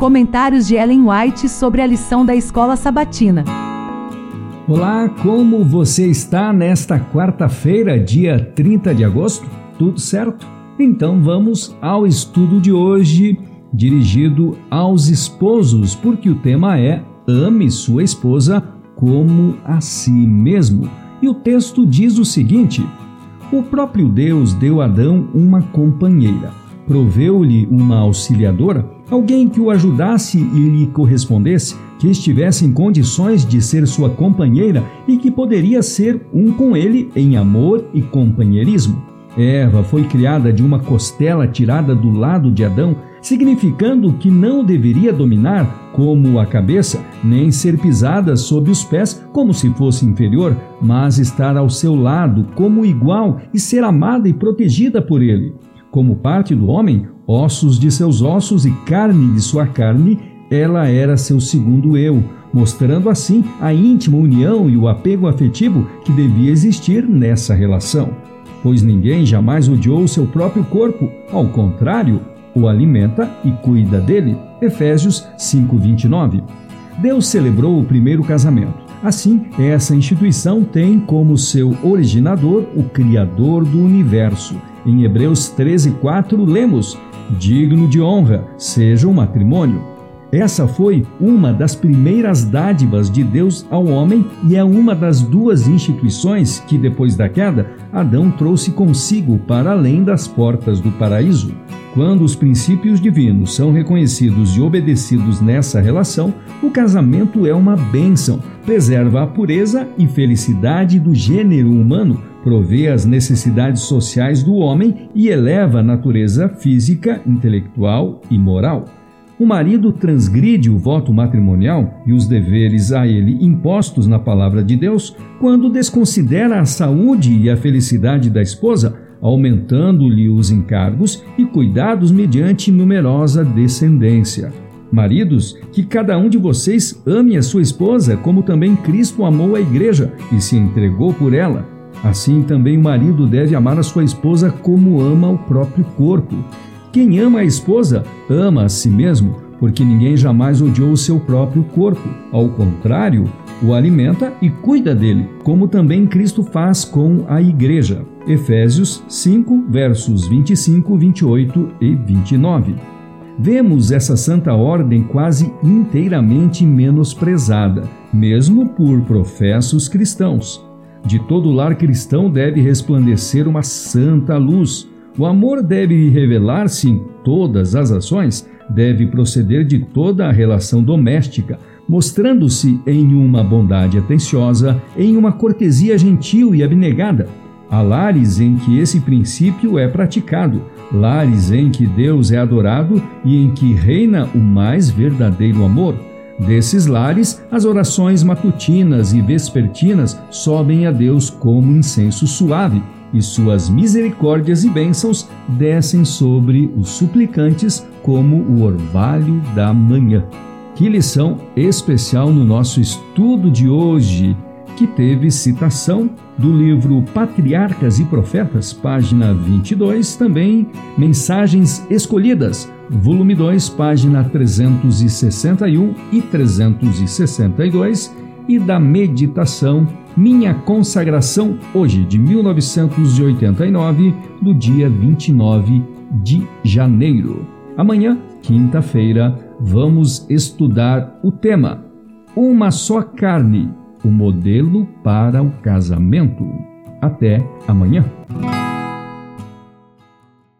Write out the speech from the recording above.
Comentários de Ellen White sobre a lição da escola sabatina. Olá, como você está nesta quarta-feira, dia 30 de agosto? Tudo certo? Então vamos ao estudo de hoje, dirigido aos esposos, porque o tema é Ame sua esposa como a si mesmo. E o texto diz o seguinte: O próprio Deus deu a Adão uma companheira, proveu-lhe uma auxiliadora, alguém que o ajudasse e lhe correspondesse que estivesse em condições de ser sua companheira e que poderia ser um com ele em amor e companheirismo. Eva foi criada de uma costela tirada do lado de Adão, significando que não deveria dominar como a cabeça, nem ser pisada sob os pés como se fosse inferior, mas estar ao seu lado como igual e ser amada e protegida por ele. Como parte do homem, ossos de seus ossos e carne de sua carne, ela era seu segundo eu, mostrando assim a íntima união e o apego afetivo que devia existir nessa relação. Pois ninguém jamais odiou seu próprio corpo, ao contrário, o alimenta e cuida dele. Efésios 5:29. Deus celebrou o primeiro casamento. Assim, essa instituição tem como seu originador o Criador do universo. Em Hebreus 13:4 lemos: Digno de honra seja o matrimônio. Essa foi uma das primeiras dádivas de Deus ao homem e é uma das duas instituições que, depois da queda, Adão trouxe consigo para além das portas do paraíso. Quando os princípios divinos são reconhecidos e obedecidos nessa relação, o casamento é uma bênção, preserva a pureza e felicidade do gênero humano, provê as necessidades sociais do homem e eleva a natureza física, intelectual e moral. O marido transgride o voto matrimonial e os deveres a ele impostos na palavra de Deus quando desconsidera a saúde e a felicidade da esposa, aumentando-lhe os encargos e cuidados mediante numerosa descendência. Maridos, que cada um de vocês ame a sua esposa, como também Cristo amou a igreja e se entregou por ela. Assim também o marido deve amar a sua esposa como ama o próprio corpo. Quem ama a esposa, ama a si mesmo, porque ninguém jamais odiou o seu próprio corpo. Ao contrário, o alimenta e cuida dele, como também Cristo faz com a igreja. Efésios 5, versos 25, 28 e 29. Vemos essa santa ordem quase inteiramente menosprezada, mesmo por professos cristãos. De todo lar cristão deve resplandecer uma santa luz, o amor deve revelar-se em todas as ações, deve proceder de toda a relação doméstica, mostrando-se em uma bondade atenciosa, em uma cortesia gentil e abnegada. Há lares em que esse princípio é praticado, lares em que Deus é adorado e em que reina o mais verdadeiro amor. Desses lares, as orações matutinas e vespertinas sobem a Deus como incenso suave e suas misericórdias e bênçãos descem sobre os suplicantes como o orvalho da manhã. Que lição especial no nosso estudo de hoje, que teve citação do livro Patriarcas e Profetas, página 22, também Mensagens Escolhidas, volume 2, página 361 e 362, e da meditação minha Consagração Hoje, de 1989, do dia 29 de janeiro. Amanhã, quinta-feira, vamos estudar o tema Uma só carne o modelo para o casamento. Até amanhã.